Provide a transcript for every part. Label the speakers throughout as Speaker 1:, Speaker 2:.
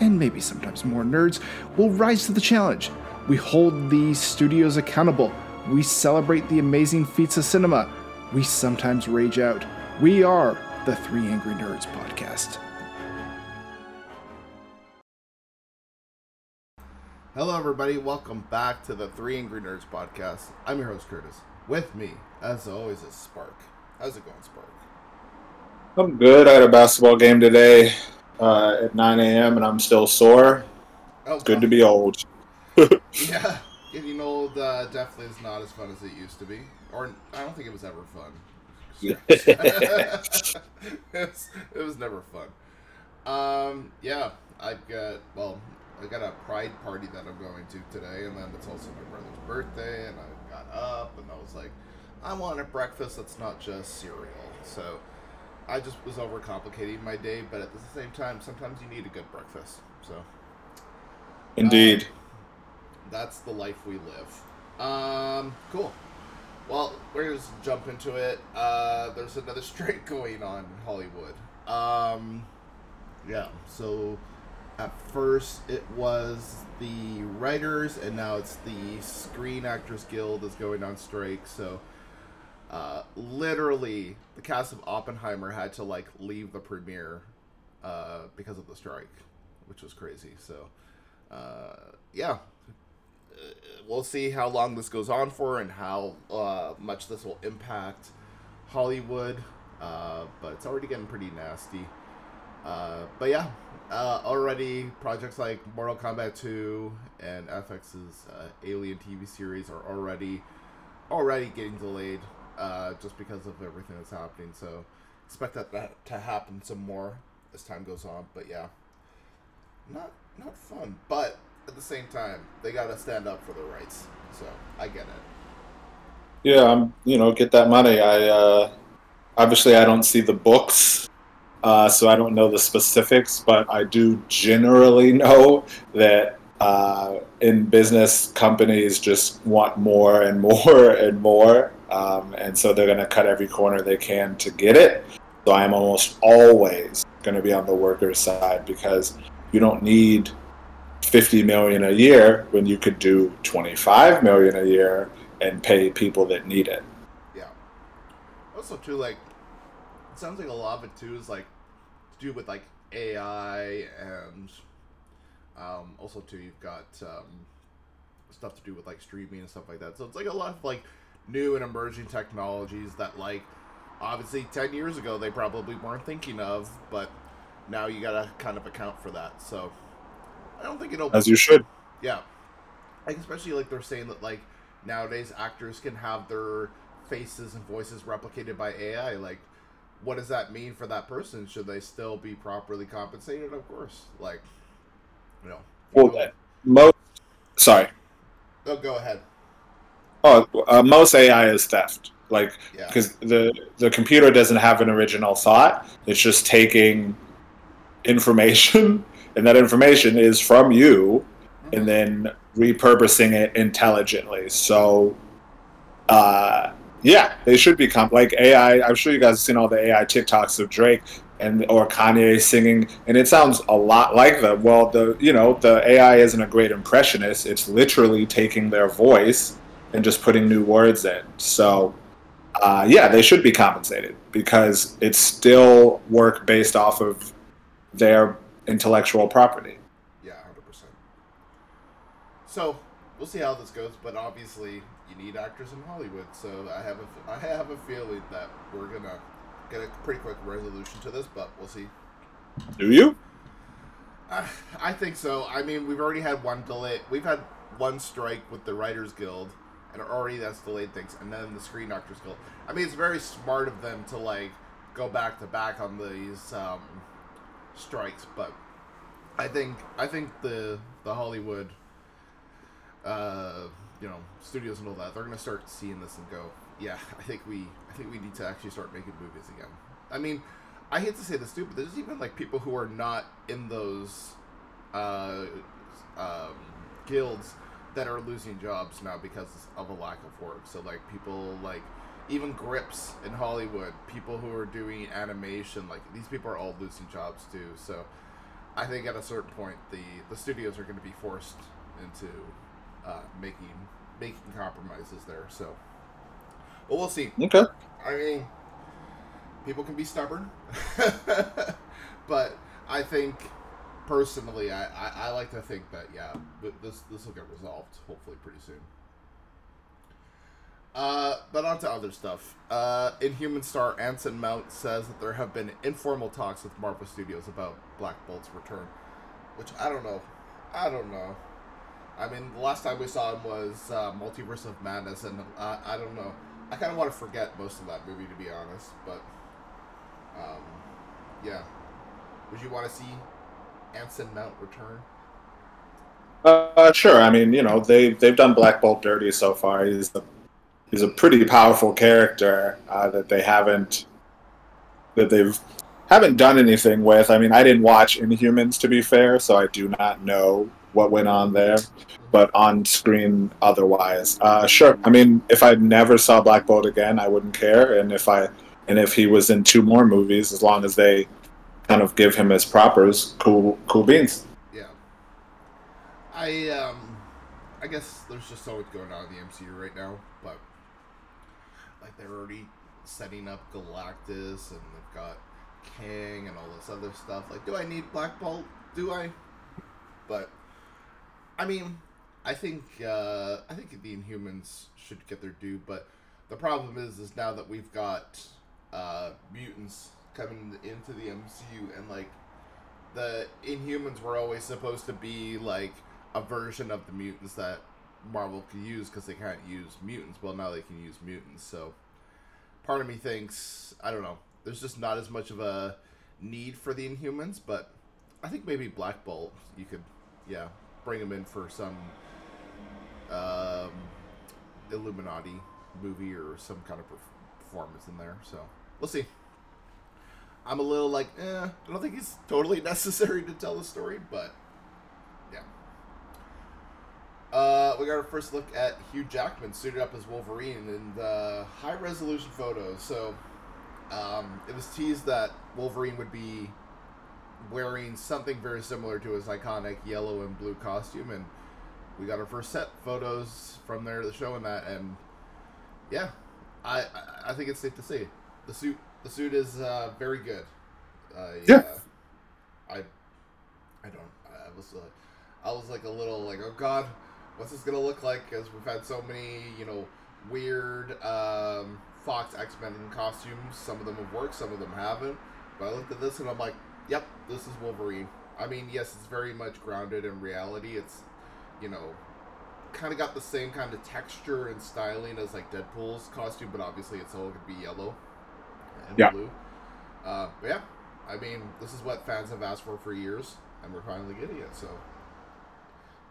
Speaker 1: and maybe sometimes more nerds will rise to the challenge. We hold these studios accountable. We celebrate the amazing feats of cinema. We sometimes rage out. We are the Three Angry Nerds podcast. Hello, everybody. Welcome back to the Three Angry Nerds podcast. I'm your host, Curtis. With me, as always, is Spark. How's it going, Spark?
Speaker 2: I'm good. I had a basketball game today uh, at 9 a.m. and I'm still sore.
Speaker 1: Oh,
Speaker 2: It's good to be old.
Speaker 1: Yeah, getting old uh, definitely is not as fun as it used to be. Or I don't think it was ever fun. it, was, it was never fun. Um, yeah, I've got well, I got a pride party that I'm going to today, and then it's also my brother's birthday, and I got up and I was like, I want a breakfast that's not just cereal. So I just was overcomplicating my day, but at the same time, sometimes you need a good breakfast. So
Speaker 2: Indeed.
Speaker 1: that's the life we live. Um, cool. Well, we're just jump into it. Uh, there's another strike going on in Hollywood. Um, yeah. So at first it was the writers, and now it's the Screen Actors Guild is going on strike. So. Uh, literally, the cast of Oppenheimer had to like leave the premiere uh, because of the strike, which was crazy. So, uh, yeah, uh, we'll see how long this goes on for and how uh, much this will impact Hollywood. Uh, but it's already getting pretty nasty. But yeah, already projects like Mortal Kombat 2 and FX's Alien TV series are already already getting delayed uh, just because of everything that's happening. So expect that, that to happen some more as time goes on. But yeah, not not fun. But at the same time, they gotta stand up for their rights. So I get it.
Speaker 2: Yeah, I'm. You know, get that money. I uh, obviously I don't see the books, uh, so I don't know the specifics, but I do generally know that uh, in business, companies just want more and more and more, um, and so they're going to cut every corner they can to get it. So I'm almost always going to be on the workers' side because you don't need 50 million a year when you could do 25 million a year and pay people that need it.
Speaker 1: Yeah. Also, too, like it sounds like a lot of it too is like to do with like AI and um, also too you've got um, stuff to do with like streaming and stuff like that. So it's like a lot of like new and emerging technologies that like obviously 10 years ago they probably weren't thinking of, but now you gotta kind of account for that. So I don't think it'll
Speaker 2: As you should.
Speaker 1: yeah. Like especially like they're saying that like nowadays actors can have their faces and voices replicated by AI. Like, what does that mean for that person? Should they still be properly compensated? Of course. Like, you know.
Speaker 2: Well, most sorry.
Speaker 1: oh, go ahead.
Speaker 2: Oh, uh, most AI is theft. Like
Speaker 1: Yeah.
Speaker 2: because the the computer doesn't have an original thought. It's just taking information, and that information is from you, and then repurposing it intelligently. So, uh, yeah, they should be comp like AI. I'm sure you guys have seen all the AI TikToks of Drake and or Kanye singing, and it sounds a lot like them. Well, the you know the AI isn't a great impressionist. It's literally taking their voice and just putting new words in. So, uh, yeah, they should be compensated because it's still work based off of their intellectual property.
Speaker 1: Yeah, hundred percent. So we'll see how this goes. But obviously, you need actors in Hollywood, so I have a I have a feeling that we're gonna get a pretty quick resolution to this. But we'll see.
Speaker 2: Do you?
Speaker 1: Uh, I think so. I mean, we've already had one delay. We've had one strike with the Writers Guild, and already that's delayed things. And then the Screen Actors Guild. I mean, it's very smart of them to like go back to back on these um, strikes, but I think I think the the Hollywood, uh, you know, studios and all that, they're gonna start seeing this and go, yeah, I think we I think we need to actually start making movies again. I mean, I hate to say this too, but there's even like people who are not in those uh, um, guilds that are losing jobs now because of a lack of work. So like people like even grips in Hollywood, people who are doing animation, like these people are all losing jobs too. So I think at a certain point, the the studios are going to be forced into uh, making making compromises there. So, but we'll see.
Speaker 2: Okay.
Speaker 1: I mean, people can be stubborn, but I think personally, I, I, I like to think that yeah, th- this this will get resolved hopefully pretty soon. Uh, but on to other stuff. Uh, Inhuman star Anson Mount says that there have been informal talks with Marvel Studios about Black Bolt's return, which I don't know. I don't know. I mean, the last time we saw him was uh, Multiverse of Madness, and uh, I don't know. I kind of want to forget most of that movie, to be honest. But, um, yeah. Would you want to see Anson Mount return?
Speaker 2: Uh, sure. I mean, you know, they they've done Black Bolt dirty so far. He's a he's a pretty powerful character uh, that they haven't that they've haven't done anything with. I mean, I didn't watch Inhumans to be fair, so I do not know what went on there. But on screen, otherwise, uh, sure. I mean, if I never saw Black Bolt again, I wouldn't care. And if I and if he was in two more movies, as long as they kind of give him his propers, cool, cool beans.
Speaker 1: Yeah. I um, I guess there's just so much going on in the MCU right now, but like they're already setting up Galactus and they've got Kang and all this other stuff. Like, do I need Black Bolt? Do I? But I mean, I think uh, I think the Inhumans should get their due, but the problem is, is now that we've got uh, mutants coming into the MCU, and like the Inhumans were always supposed to be like a version of the mutants that Marvel could use because they can't use mutants. Well, now they can use mutants, so part of me thinks I don't know. There's just not as much of a need for the Inhumans, but I think maybe Black Bolt you could, yeah, bring him in for some um, Illuminati movie or some kind of performance in there. So we'll see. I'm a little like, eh, I don't think it's totally necessary to tell the story, but yeah. Uh, we got our first look at Hugh Jackman suited up as Wolverine in the high resolution photos. So um, it was teased that Wolverine would be wearing something very similar to his iconic yellow and blue costume, and we got our first set photos from there showing that, and yeah, I, I think it's safe to say the suit the suit is uh, very good. Uh,
Speaker 2: Yeah.
Speaker 1: I I don't I was uh, I was like a little like oh god what's this gonna look like because we've had so many you know weird um, Fox X Men costumes. Some of them have worked, some of them haven't. But I looked at this and I'm like, yep, this is Wolverine. I mean, yes, it's very much grounded in reality. It's you know kind of got the same kind of texture and styling as like Deadpool's costume, but obviously it's all gonna be yellow and
Speaker 2: Yeah.
Speaker 1: blue. Uh, but yeah, I mean, this is what fans have asked for for years, and we're finally getting it. So,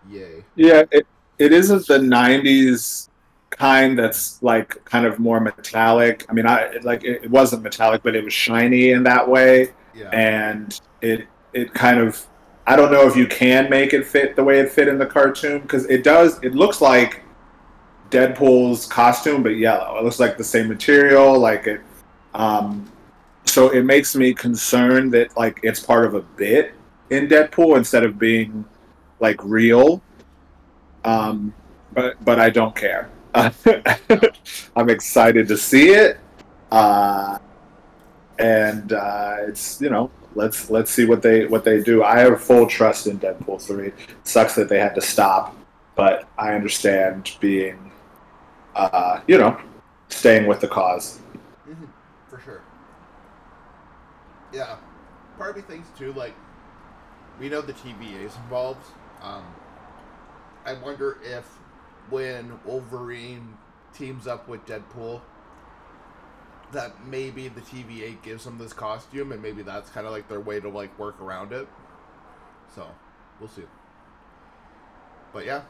Speaker 1: yay!
Speaker 2: Yeah, it, it isn't the '90s kind that's like kind of more metallic. I mean, I like it, it wasn't metallic, but it was shiny in that way,
Speaker 1: Yeah,
Speaker 2: and it it kind of I don't know if you can make it fit the way it fit in the cartoon because it does. It looks like Deadpool's costume, but yellow. It looks like the same material, like it. Um, so it makes me concerned that like it's part of a bit in Deadpool instead of being like real. Um, but but I don't care. I'm excited to see it, uh, and uh, it's you know let's let's see what they what they do. I have full trust in Deadpool three. sucks that they had to stop but I understand being, uh, you know, staying with the cause.
Speaker 1: hmm for sure. Yeah, part of me thinks too. Like, we know the TVA is involved. Um, I wonder if when Wolverine teams up with Deadpool, that maybe the TVA gives them this costume, and maybe that's kind of like their way to like work around it. So, we'll see. But yeah,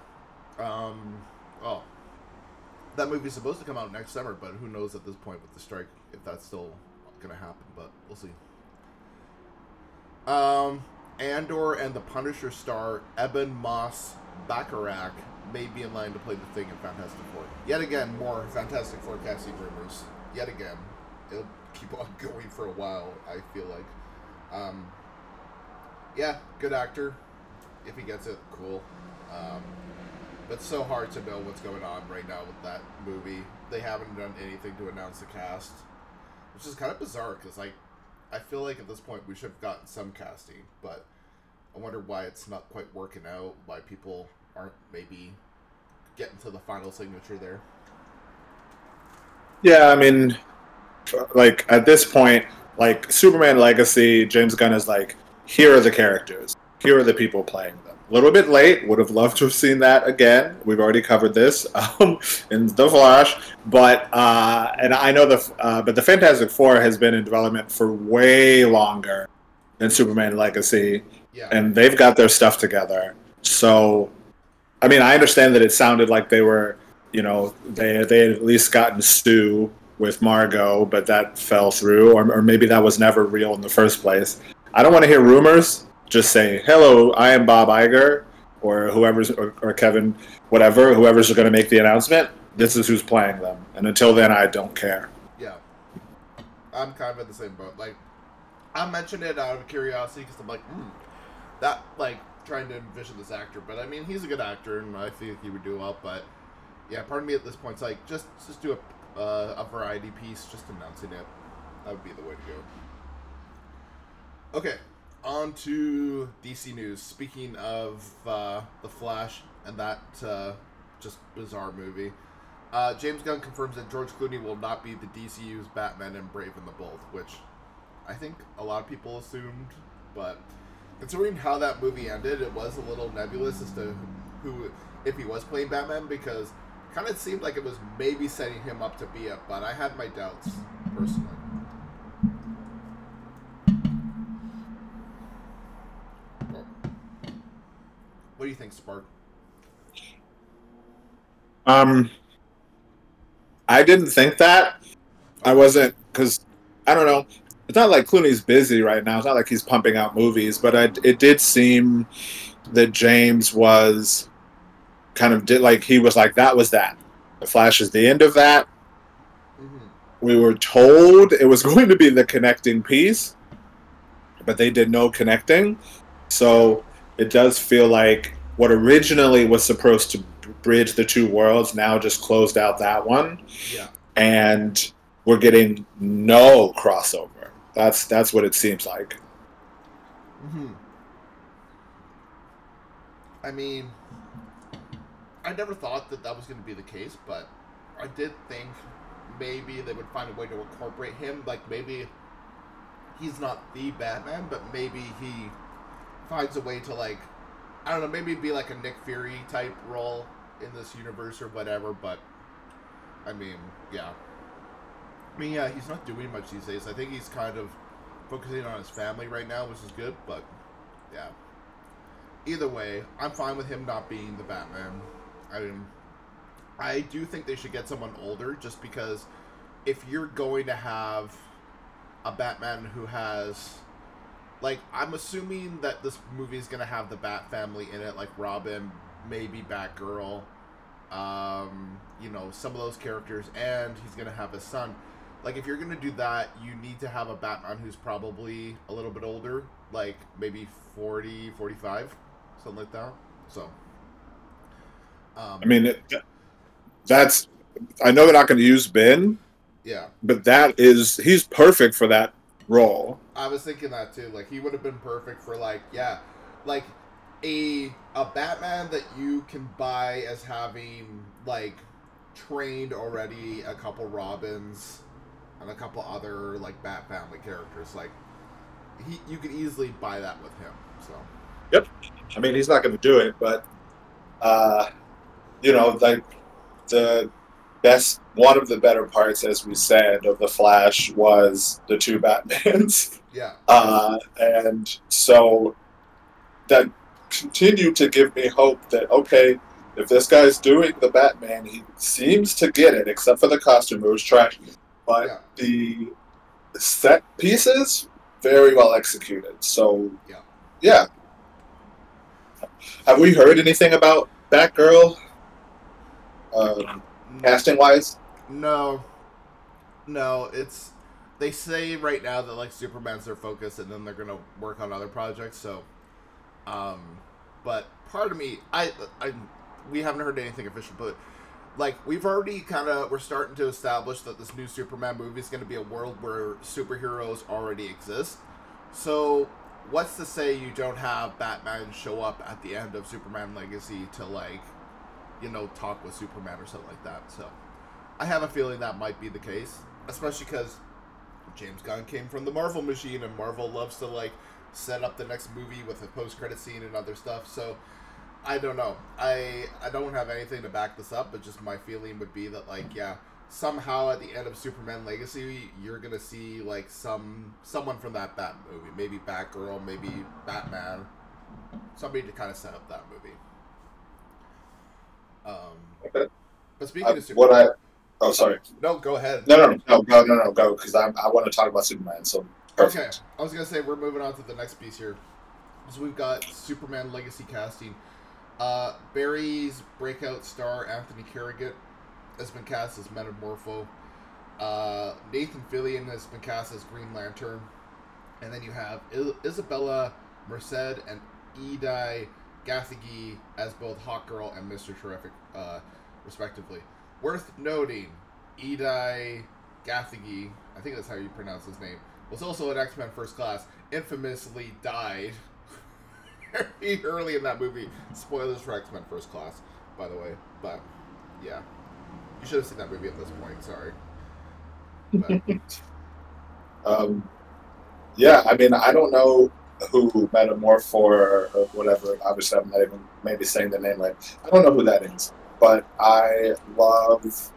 Speaker 1: um, oh, that movie's supposed to come out next summer, but who knows at this point with the strike if that's still gonna happen. But we'll see. Um, Andor and the Punisher star Eben Moss Bacharach may be in line to play the Thing in Fantastic Four. Yet again, more Fantastic Four casting rumors. Yet again, it'll keep on going for a while. I feel like. Um, yeah, good actor. If he gets it, cool. Um, but so hard to know what's going on right now with that movie. They haven't done anything to announce the cast, which is kind of bizarre because like I feel like at this point we should have gotten some casting, but I wonder why it's not quite working out. Why people aren't maybe getting to the final signature there.
Speaker 2: Yeah, I mean, like at this point, like Superman Legacy, James Gunn is like, here are the characters, here are the people playing. A little bit late. Would have loved to have seen that again. We've already covered this um, in the Flash, but uh, and I know the uh, but the Fantastic Four has been in development for way longer than Superman Legacy,
Speaker 1: Yeah.
Speaker 2: and they've got their stuff together. So, I mean, I understand that it sounded like they were, you know, they they had at least gotten Stu with Margot, but that fell through, or, or maybe that was never real in the first place. I don't want to hear rumors. Just say, "Hello, I am Bob Iger," or whoever's or, or Kevin, whatever, whoever's going to make the announcement. This is who's playing them, and until then, I don't care.
Speaker 1: Yeah. I'm kind of in the same boat. Like, I mentioned it out of curiosity because I'm like, hmm, that, like, trying to envision this actor. But I mean, he's a good actor, and I think he would do well. But yeah, part of me at this point is like, just just do a, uh, a variety piece, just announcing it. That would be the way to go. Okay, on to DC news. Speaking of uh, the Flash and that uh, just bizarre movie. Uh, James Gunn confirms that George Clooney will not be the DCU's Batman and Brave and the Bold, which I think a lot of people assumed, but considering how that movie ended, it was a little nebulous as to who, if he was playing Batman, because kind of seemed like it was maybe setting him up to be it, but I had my doubts personally. What do you think, Spark?
Speaker 2: Um, I didn't think that. I wasn't because I don't know. It's not like Clooney's busy right now. It's not like he's pumping out movies, but I, it did seem that James was kind of did like he was like that was that. The Flash is the end of that.
Speaker 1: Mm-hmm.
Speaker 2: We were told it was going to be the connecting piece, but they did no connecting. So it does feel like what originally was supposed to bridge the two worlds now just closed out that one
Speaker 1: Yeah.
Speaker 2: and we're getting no crossover. That's that's what it seems like.
Speaker 1: hmm I mean, I never thought that that was going to be the case, but I did think maybe they would find a way to incorporate him. Like maybe he's not the Batman, but maybe he finds a way to like, I don't know, maybe be like a Nick Fury type role in this universe or whatever. But I mean, yeah. I mean, yeah, he's not doing much these days. I think he's kind of focusing on his family right now, which is good. But yeah. Either way, I'm fine with him not being the Batman. I mean, I do think they should get someone older, just because if you're going to have a Batman who has, like, I'm assuming that this movie is going to have the Bat family in it, like Robin, maybe Batgirl, um, you know, some of those characters, and he's going to have his son. Like, if you're going to do that, you need to have a Batman who's probably a little bit older, like maybe 40, 45, something like that. So, um,
Speaker 2: I mean, it, that's I know they're not going to use Ben,
Speaker 1: yeah.
Speaker 2: but that is he's perfect for that role.
Speaker 1: I was thinking that too. Like he would have been perfect for like yeah, like a a Batman that you can buy as having like trained already a couple Robins and a couple other like Bat Family characters. Like he, you could easily buy that with him. So Yep.
Speaker 2: I mean, he's not going to do it, but uh, you know, like the best, one of the better parts, as we said, of the Flash was the two Batmans,
Speaker 1: yeah,
Speaker 2: uh, and so that continued to give me hope that okay, if this guy's doing the Batman, he seems to get it, except for the costume, it was trash, but
Speaker 1: Yeah.
Speaker 2: the set pieces very well executed. So
Speaker 1: Yeah.
Speaker 2: yeah. Have we heard anything about Batgirl? Um, casting wise,
Speaker 1: No, no. It's they say right now that like Superman's their focus, and then they're gonna work on other projects. So, um, but part of me, I, I, we haven't heard anything official, but like we've already kind of we're starting to establish that this new Superman movie is gonna be a world where superheroes already exist. So. What's to say you don't have Batman show up at the end of Superman Legacy to like, you know, talk with Superman or something like that? So, I have a feeling that might be the case, especially because James Gunn came from the Marvel machine, and Marvel loves to like set up the next movie with a post-credit scene and other stuff. So I don't know. I I don't have anything to back this up, but just my feeling would be that like yeah, somehow at the end of Superman Legacy, you're gonna see like some someone from that Bat movie, maybe Batgirl, maybe Batman, somebody to kind of set up that movie. Um,
Speaker 2: Okay.
Speaker 1: but speaking
Speaker 2: uh,
Speaker 1: of Superman,
Speaker 2: what I oh sorry
Speaker 1: no, go ahead.
Speaker 2: no no no go no no go because I I want to talk about Superman so perfect.
Speaker 1: Okay, I was gonna say we're moving on to the next piece here. So we've got Superman Legacy casting. Uh, Barry's breakout star Anthony Carrigan has been cast as Metamorpho. Uh, Nathan Fillion has been cast as Green Lantern, and then you have Il- Isabella Merced and Edie Gathegi as both Hawkgirl and Mister Terrific, uh, respectively. Worth noting, Edie Gathegi, I think that's how you pronounce his name, was also an X Men First Class, infamously died very early in that movie. Spoilers for X Men First Class, by the way. But yeah, you should have seen that movie at this point. Sorry. But,
Speaker 2: Um, yeah, I mean, I don't know who Metamorpho or, or whatever. Obviously, I'm not even maybe saying the name right. I don't know who that is, but I love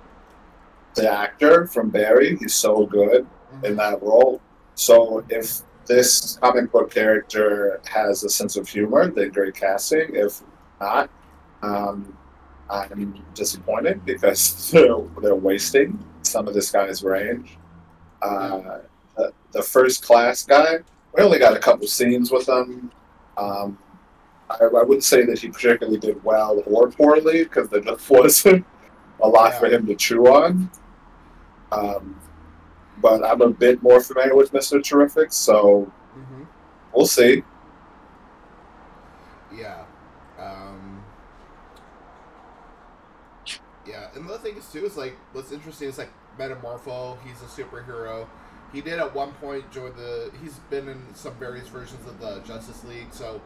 Speaker 2: the actor from Barry. He's so good in that role. So if this comic book character has a sense of humor, then great casting. If not, um, I'm disappointed because they're, they're wasting some of this guy's range. Uh, the, the first class guy, we only got a couple scenes with him. Um, I, I wouldn't say that he particularly did well or poorly because there just wasn't a lot for him to chew on. Um, but I'm a bit more familiar with Mr. Terrific, so
Speaker 1: hmm
Speaker 2: we'll see.
Speaker 1: Yeah. Um, yeah, and the other thing is too is like what's interesting is like Metamorpho. He's a superhero. He did at one point join the. He's been in some various versions of the Justice League. So,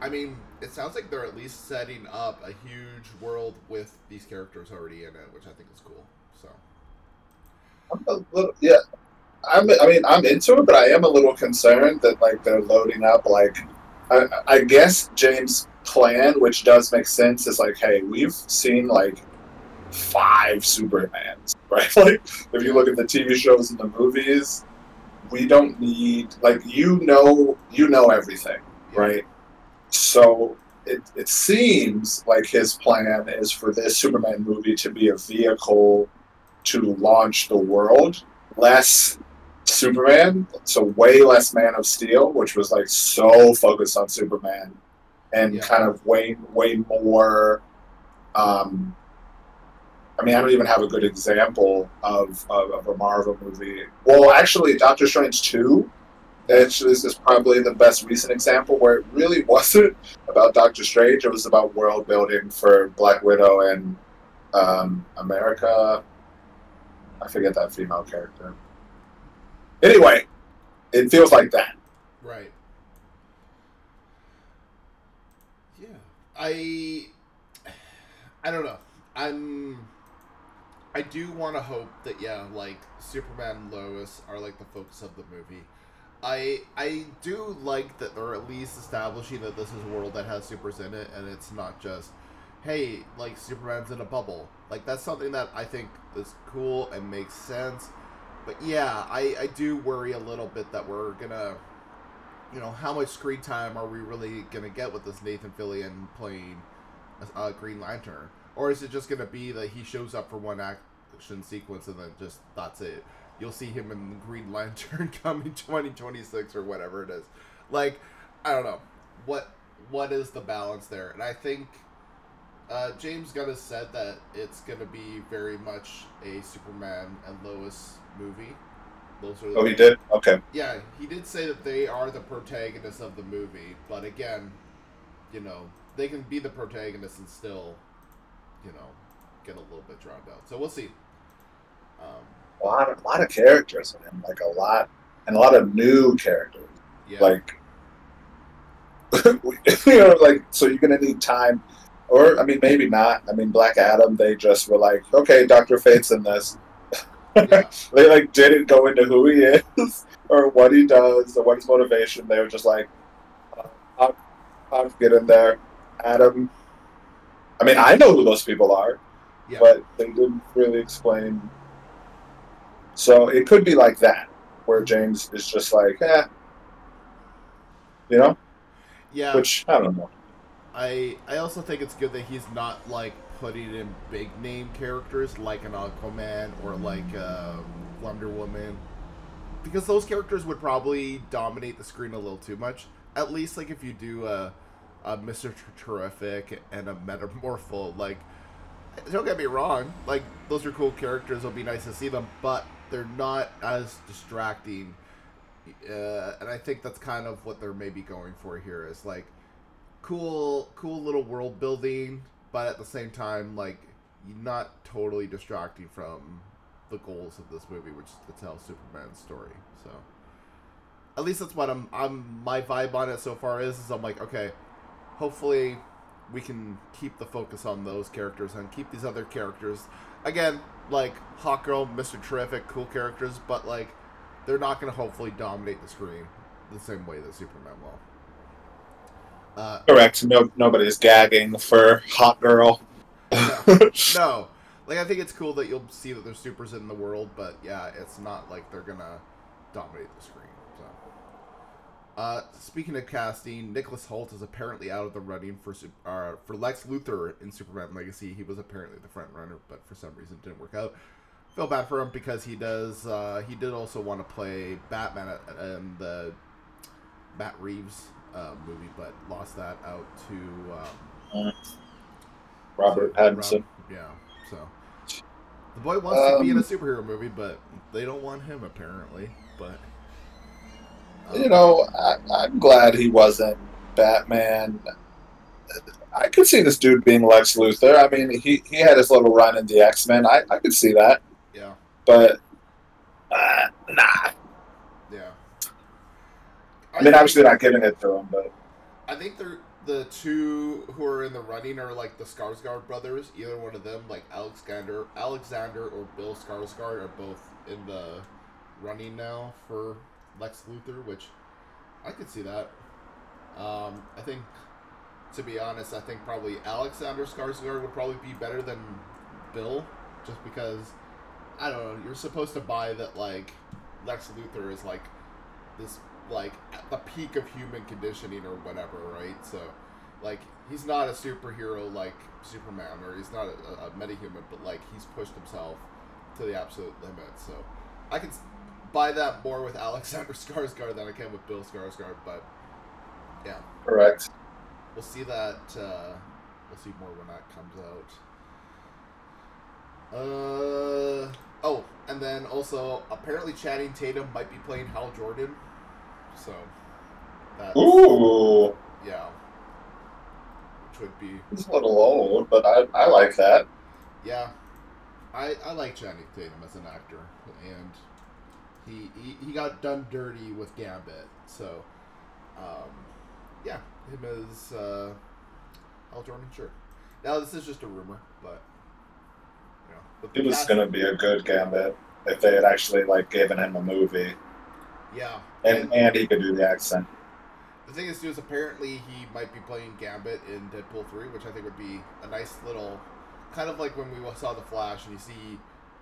Speaker 1: I mean, it sounds like they're at least setting up a huge world with these characters already in it, which I think is cool. So,
Speaker 2: little, yeah. I'm, I mean, I'm into it, but I am a little concerned that like they're loading up. Like, I, I guess James' plan, which does make sense, is like, hey, we've seen like five Supermans, right? Like, if you look at the TV shows and the movies, we don't need like you know you know everything, right? So it, it seems like his plan is for this Superman movie to be a vehicle to launch the world. Less Superman, so way less Man of Steel, which was like so focused on Superman, and
Speaker 1: Yeah.
Speaker 2: kind of way way more. Um, I mean, I don't even have a good example of, of, of a Marvel movie. Well, actually, Doctor Strange two. Actually, this is probably the best recent example where it really wasn't about Doctor Strange. It was about world building for Black Widow and um, America. I forget that female character. Anyway, it feels like that.
Speaker 1: right. Yeah. I I don't know. I'm I do want to hope that yeah, like Superman and Lois are like the focus of the movie. I I do like that they're at least establishing that this is a world that has supers in it and it's not just hey, like Superman's in a bubble. Like that's something that I think is cool and makes sense. But yeah, I I do worry a little bit that we're to you know, how much screen time are we really to get with this Nathan Fillion playing uh, Green Lantern? Or is it just going to be that he shows up for one action sequence and then just that's it? You'll see him in Green Lantern coming 2026 or whatever it is. Like, I don't know. What what is the balance there? And I think uh, James Gunn has said that it's going to be very much a Superman and Lois movie. Those are
Speaker 2: Oh, he did. Okay.
Speaker 1: yeah, he did say that they are the protagonists of the movie, but again, you know, they can be the protagonists and still, you know, get a little bit drowned out. So we'll see. Um,
Speaker 2: A lot of, a lot of characters in him, like a lot, and a lot of new characters.
Speaker 1: yeah,
Speaker 2: Like, you know, like so you're gonna need time, or I mean, maybe not. I mean, Black Adam, they just were like, okay, Doctor Fate's in this.
Speaker 1: Yeah.
Speaker 2: they like didn't go into who he is or what he does or what his motivation. They were just like, I'll, I'll get in there. Adam. I mean, I know who those people are,
Speaker 1: yeah,
Speaker 2: but they didn't really explain. So it could be like that, where James is just like, eh, you know,
Speaker 1: yeah.
Speaker 2: which I don't know.
Speaker 1: I I also think it's good that he's not like putting in big name characters like an Aquaman or like um, Wonder Woman, because those characters would probably dominate the screen a little too much. At least like if you do a, a Mister Terrific and a Metamorpho, like don't get me wrong, like those are cool characters. It'll be nice to see them, but they're not as distracting. Uh, and I think that's kind of what they're maybe going for here is like cool cool little world building but at the same time like not totally distracting from the goals of this movie which is to tell superman's story so at least that's what i'm i'm my vibe on it so far is is i'm like okay hopefully we can keep the focus on those characters and keep these other characters again like hawkgirl mr terrific cool characters but like they're not going to hopefully dominate the screen the same way that superman will uh,
Speaker 2: Correct. No, nobody's gagging for Hawkgirl.
Speaker 1: no, like I think it's cool that you'll see that there's supers in the world, but yeah, it's not like they're gonna dominate the screen. Uh, speaking of casting, Nicholas Hoult is apparently out of the running for uh, for Lex Luthor in Superman Legacy. He was apparently the front runner, but for some reason didn't work out. Feel bad for him because he does. Uh, he did also want to play Batman at- in the Matt Reeves uh, movie, but lost that out to. Um,
Speaker 2: Robert
Speaker 1: to
Speaker 2: Pattinson.
Speaker 1: Yeah, so the boy wants to be in a
Speaker 2: Um,
Speaker 1: superhero movie, but they don't want him apparently. But um,
Speaker 2: You know, I, I'm glad he wasn't Batman. I could see this dude being Lex Luthor. I mean, he, he had his little run in the X Men. I, I could see that.
Speaker 1: yeah,
Speaker 2: But, uh, nah.
Speaker 1: yeah.
Speaker 2: I mean, obviously, not giving it to him, but
Speaker 1: I think they're the two who are in the running are like the Skarsgård brothers. Either one of them, like Alexander, Alexander or Bill Skarsgård, are both in the running now for Lex Luthor, which I could see that. Um, I think, to be honest, I think probably Alexander Skarsgård would probably be better than Bill, just because I don't know. You're supposed to buy that like Lex Luthor is like this like at the peak of human conditioning or whatever, right? So, like he's not a superhero like Superman, or he's not a, a metahuman, but like he's pushed himself to the absolute limit. So, I can buy that more with Alexander Skarsgård than I can with Bill Skarsgård. But yeah,
Speaker 2: correct.
Speaker 1: we'll see that. Uh, we'll see more when that comes out. Uh oh, and then also apparently Channing Tatum might be playing Hal Jordan. So that's
Speaker 2: Ooh,
Speaker 1: yeah, which would be
Speaker 2: he's a little old, but I, I like that.
Speaker 1: yeah. I I like Channing Tatum as an actor, and he he, he got done dirty with Gambit. So um, yeah, him as uh, Hal Jordan, sure. Now this is just a rumor, but you know, with
Speaker 2: It was
Speaker 1: cast-
Speaker 2: gonna be a good Gambit if they had actually like given him a movie,
Speaker 1: Yeah,
Speaker 2: and and he could do the accent.
Speaker 1: The thing is, too, is apparently he might be playing Gambit in Deadpool 3, which I think would be a nice little, kind of like when we saw The Flash and you see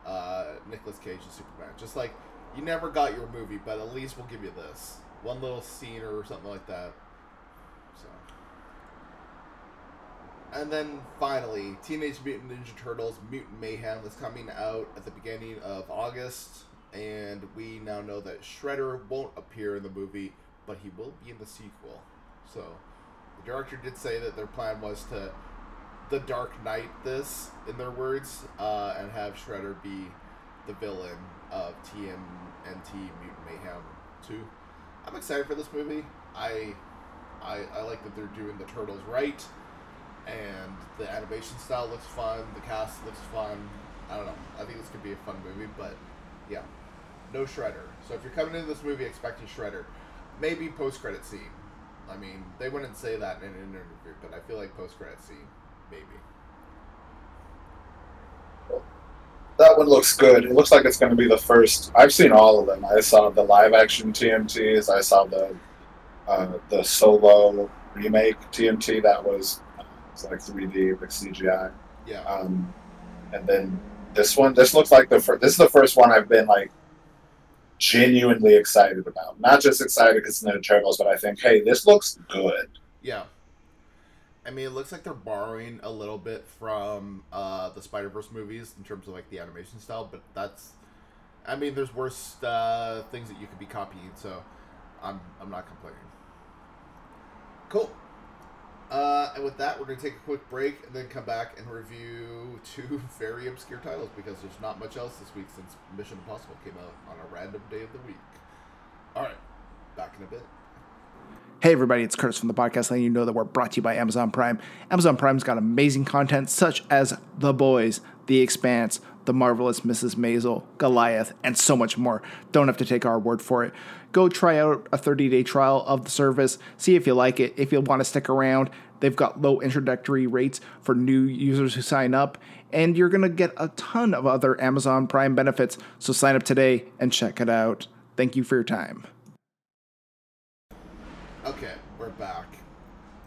Speaker 1: uh, Nicolas Cage as Superman. Just like, you never got your movie, but at least we'll give you this. One little scene or something like that. So. And then finally, Teenage Mutant Ninja Turtles Mutant Mayhem is coming out at the beginning of August. And we now know that Shredder won't appear in the movie, but he will be in the sequel. So, the director did say that their plan was to the Dark Knight this, in their words, uh, and have Shredder be the villain of TMNT Mutant Mayhem 2. I'm excited for this movie. I, I, I like that they're doing the Turtles right, and the animation style looks fun, the cast looks fun. I don't know. I think this could be a fun movie, but yeah, no Shredder. So if you're coming into this movie expecting Shredder, maybe post credit scene. I mean, they wouldn't say that in an interview, but I feel like post credit scene, maybe.
Speaker 2: That one looks good. It looks like it's going to be the first. I've seen all of them. I saw the live action TMTs. I saw the uh, the solo remake TMT that was, uh, was like 3D like CGI.
Speaker 1: Yeah.
Speaker 2: Um, and then this one. This looks like the first. This is the first one I've been like genuinely excited about. Not just excited because it's Ninja Turtles, but I think, hey, this looks good.
Speaker 1: Yeah. I mean, it looks like they're borrowing a little bit from uh, the Spider Verse movies in terms of like the animation style, but that's. I mean, there's worse uh, things that you could be copying, so I'm I'm not complaining. Cool. Uh, and with that, we're gonna take a quick break and then come back and review two very obscure titles because there's not much else this week since Mission Impossible came out on a random day of the week. All right, back in a bit.
Speaker 3: Hey everybody, it's Curtis from the podcast letting you know that we're brought to you by Amazon Prime. Amazon Prime's got amazing content such as The Boys, The Expanse, The Marvelous Mrs. Maisel, Goliath, and so much more. Don't have to take our word for it. Go try out a 30-day trial of the service, see if you like it. If you want to stick around, they've got low introductory rates for new users who sign up, and you're going to get a ton of other Amazon Prime benefits. So sign up today and check it out. Thank you for your time.
Speaker 1: Okay, we're back.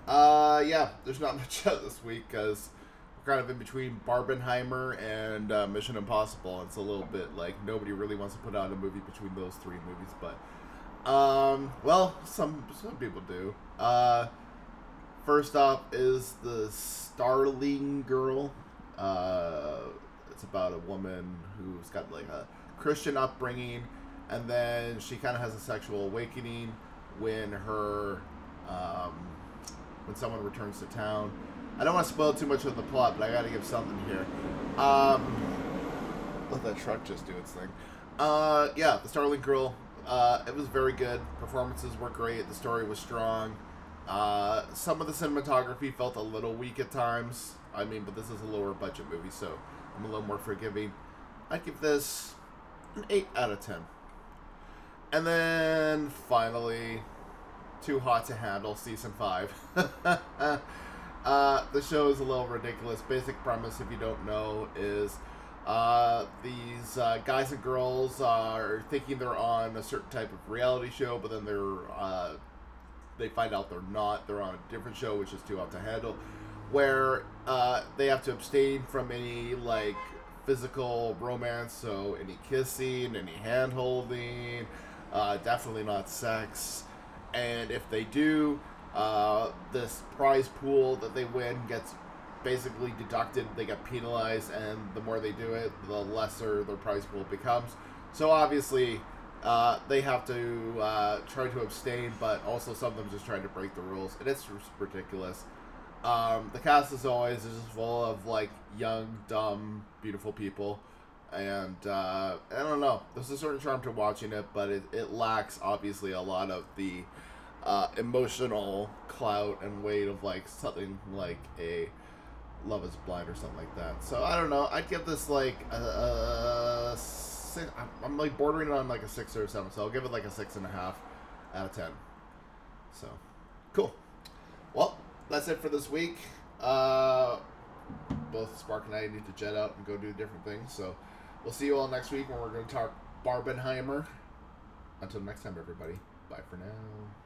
Speaker 1: Uh, yeah, there's not much out this week because we're kind of in between Barbenheimer and uh, Mission Impossible. It's a little bit like nobody really wants to put out a movie between those three movies, but um, well, some some people do. Uh, first off is the Starling Girl. Uh, it's about a woman who's got like a Christian upbringing, and then she kind of has a sexual awakening when her um, when someone returns to town. I don't want to spoil too much of the plot, but I got to give something here. Um, let that truck just do its thing. Uh, yeah, the Starling Girl. Uh, it was very good. Performances were great. The story was strong. Uh, some of the cinematography felt a little weak at times. I mean, but this is a lower budget movie, so I'm a little more forgiving. I'd give this an 8 out of 10. And then finally, Too Hot to Handle season 5. uh, the show is a little ridiculous. Basic premise, if you don't know, is uh, these uh, guys and girls are thinking they're on a certain type of reality show, but then they're uh, they find out they're not. They're on a different show, which is Too Hot to Handle, where uh, they have to abstain from any like physical romance, so any kissing, any hand holding, uh, definitely not sex. And if they do, uh, this prize pool that they win gets basically deducted. They get penalized, and the more they do it, the lesser their prize pool becomes. So obviously, uh, they have to uh, try to abstain, but also some of them just trying to break the rules, and it's ridiculous. Um, the cast, as always, is just full of like young, dumb, beautiful people, and uh, I don't know. There's a certain charm to watching it, but it, it lacks obviously a lot of the uh, emotional clout and weight of like something like a Love Is Blind or something like that. So I don't know. I'd give this like a, six. I'm, I'm like bordering on like a six or a seven, so I'll give it like a six and a half out of ten. So cool. Well, that's it for this week. Uh, both Spark and I need to jet out and go do different things. So we'll see you all next week when we're going to talk Barbenheimer. Until next time, everybody. Bye for now.